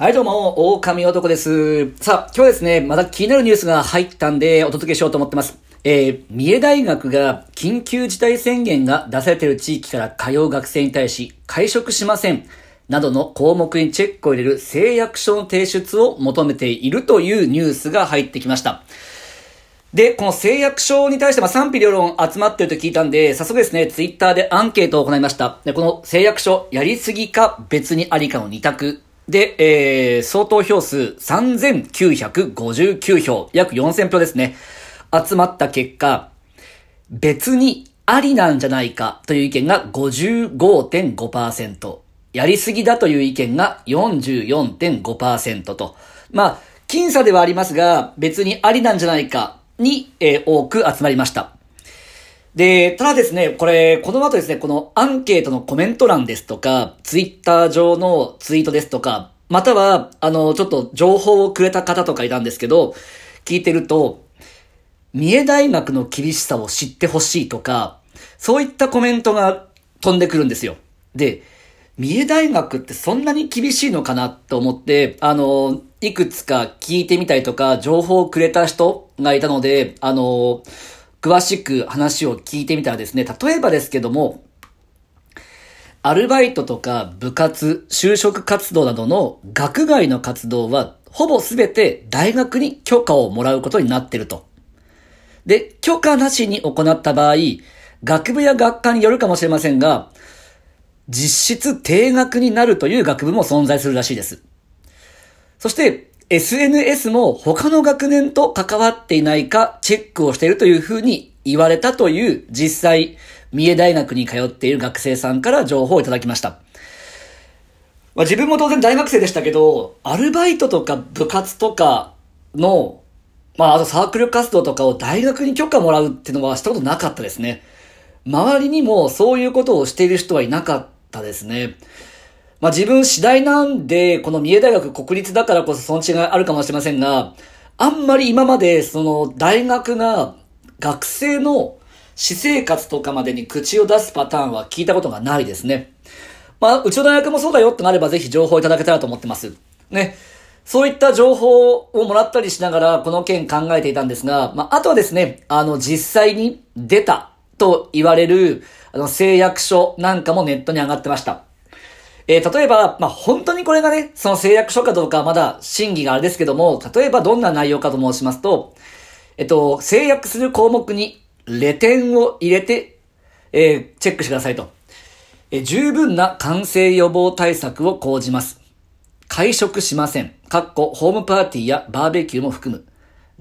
はい、どうも、狼男です。さあ、今日はですね、また気になるニュースが入ったんで、お届けしようと思ってます。えー、三重大学が緊急事態宣言が出されている地域から通う学生に対し、会食しません。などの項目にチェックを入れる誓約書の提出を求めているというニュースが入ってきました。で、この誓約書に対して、ま、賛否両論集まってると聞いたんで、早速ですね、ツイッターでアンケートを行いました。で、この誓約書、やりすぎか別にありかの2択。で、えー、相当票数3959票、約4000票ですね。集まった結果、別にありなんじゃないかという意見が55.5%。やりすぎだという意見が44.5%と。まあ、僅差ではありますが、別にありなんじゃないかに、えー多く集まりました。で、ただですね、これ、この後ですね、このアンケートのコメント欄ですとか、ツイッター上のツイートですとか、または、あの、ちょっと情報をくれた方とかいたんですけど、聞いてると、三重大学の厳しさを知ってほしいとか、そういったコメントが飛んでくるんですよ。で、三重大学ってそんなに厳しいのかなと思って、あの、いくつか聞いてみたりとか、情報をくれた人がいたので、あの、詳しく話を聞いてみたらですね、例えばですけども、アルバイトとか部活、就職活動などの学外の活動は、ほぼすべて大学に許可をもらうことになってると。で、許可なしに行った場合、学部や学科によるかもしれませんが、実質定額になるという学部も存在するらしいです。そして、SNS も他の学年と関わっていないかチェックをしているというふうに言われたという実際、三重大学に通っている学生さんから情報をいただきました。まあ、自分も当然大学生でしたけど、アルバイトとか部活とかの、まあ、あとサークル活動とかを大学に許可もらうっていうのはしたことなかったですね。周りにもそういうことをしている人はいなかったですね。まあ自分次第なんで、この三重大学国立だからこそその違いあるかもしれませんが、あんまり今までその大学が学生の私生活とかまでに口を出すパターンは聞いたことがないですね。まあ、うちの大学もそうだよってなればぜひ情報いただけたらと思ってます。ね。そういった情報をもらったりしながらこの件考えていたんですが、まあ、あとはですね、あの、実際に出たと言われる、あの、誓約書なんかもネットに上がってました。えー例えば、まあ、本当にこれがね、その誓約書かどうかはまだ審議があれですけども、例えばどんな内容かと申しますと、えっと、誓約する項目に、レ点を入れて、えーチェックしてくださいと。えー十分な感染予防対策を講じます。会食しません。かっこ、ホームパーティーやバーベキューも含む。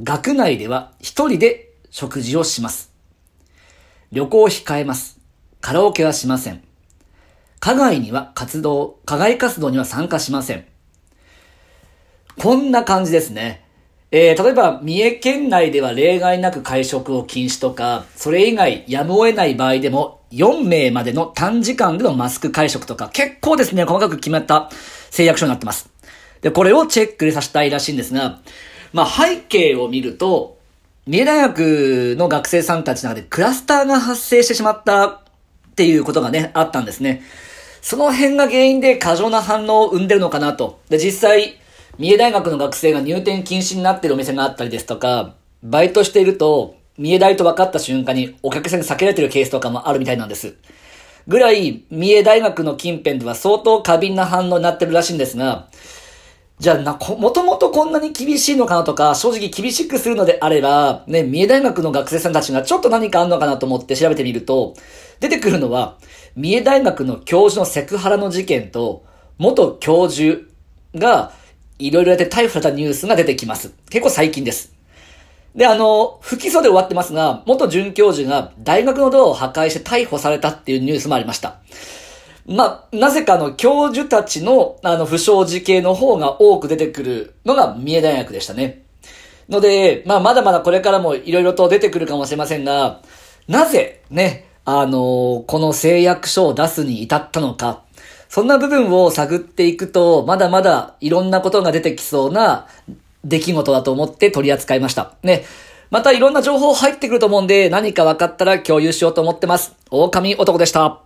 学内では一人で食事をします。旅行を控えます。カラオケはしません。課外には活動、課外活動には参加しません。こんな感じですね。えー、例えば、三重県内では例外なく会食を禁止とか、それ以外やむを得ない場合でも、4名までの短時間でのマスク会食とか、結構ですね、細かく決まった誓約書になってます。で、これをチェックでさせたいらしいんですが、まあ、背景を見ると、三重大学の学生さんたちの中でクラスターが発生してしまったっていうことがね、あったんですね。その辺が原因で過剰な反応を生んでるのかなと。で、実際、三重大学の学生が入店禁止になってるお店があったりですとか、バイトしていると、三重大と分かった瞬間にお客さんに避けられてるケースとかもあるみたいなんです。ぐらい、三重大学の近辺では相当過敏な反応になってるらしいんですが、じゃあな、もともとこんなに厳しいのかなとか、正直厳しくするのであれば、ね、三重大学の学生さんたちがちょっと何かあんのかなと思って調べてみると、出てくるのは、三重大学の教授のセクハラの事件と、元教授が、いろいろやって逮捕されたニュースが出てきます。結構最近です。で、あの、不起訴で終わってますが、元准教授が大学のドアを破壊して逮捕されたっていうニュースもありました。まあ、なぜかの、教授たちの、あの、不祥事系の方が多く出てくるのが三重大学でしたね。ので、まあ、まだまだこれからもいろいろと出てくるかもしれませんが、なぜ、ね、あのこの誓約書を出すに至ったのか、そんな部分を探っていくと、まだまだいろんなことが出てきそうな出来事だと思って取り扱いました。ね。またいろんな情報入ってくると思うんで、何か分かったら共有しようと思ってます。狼男でした。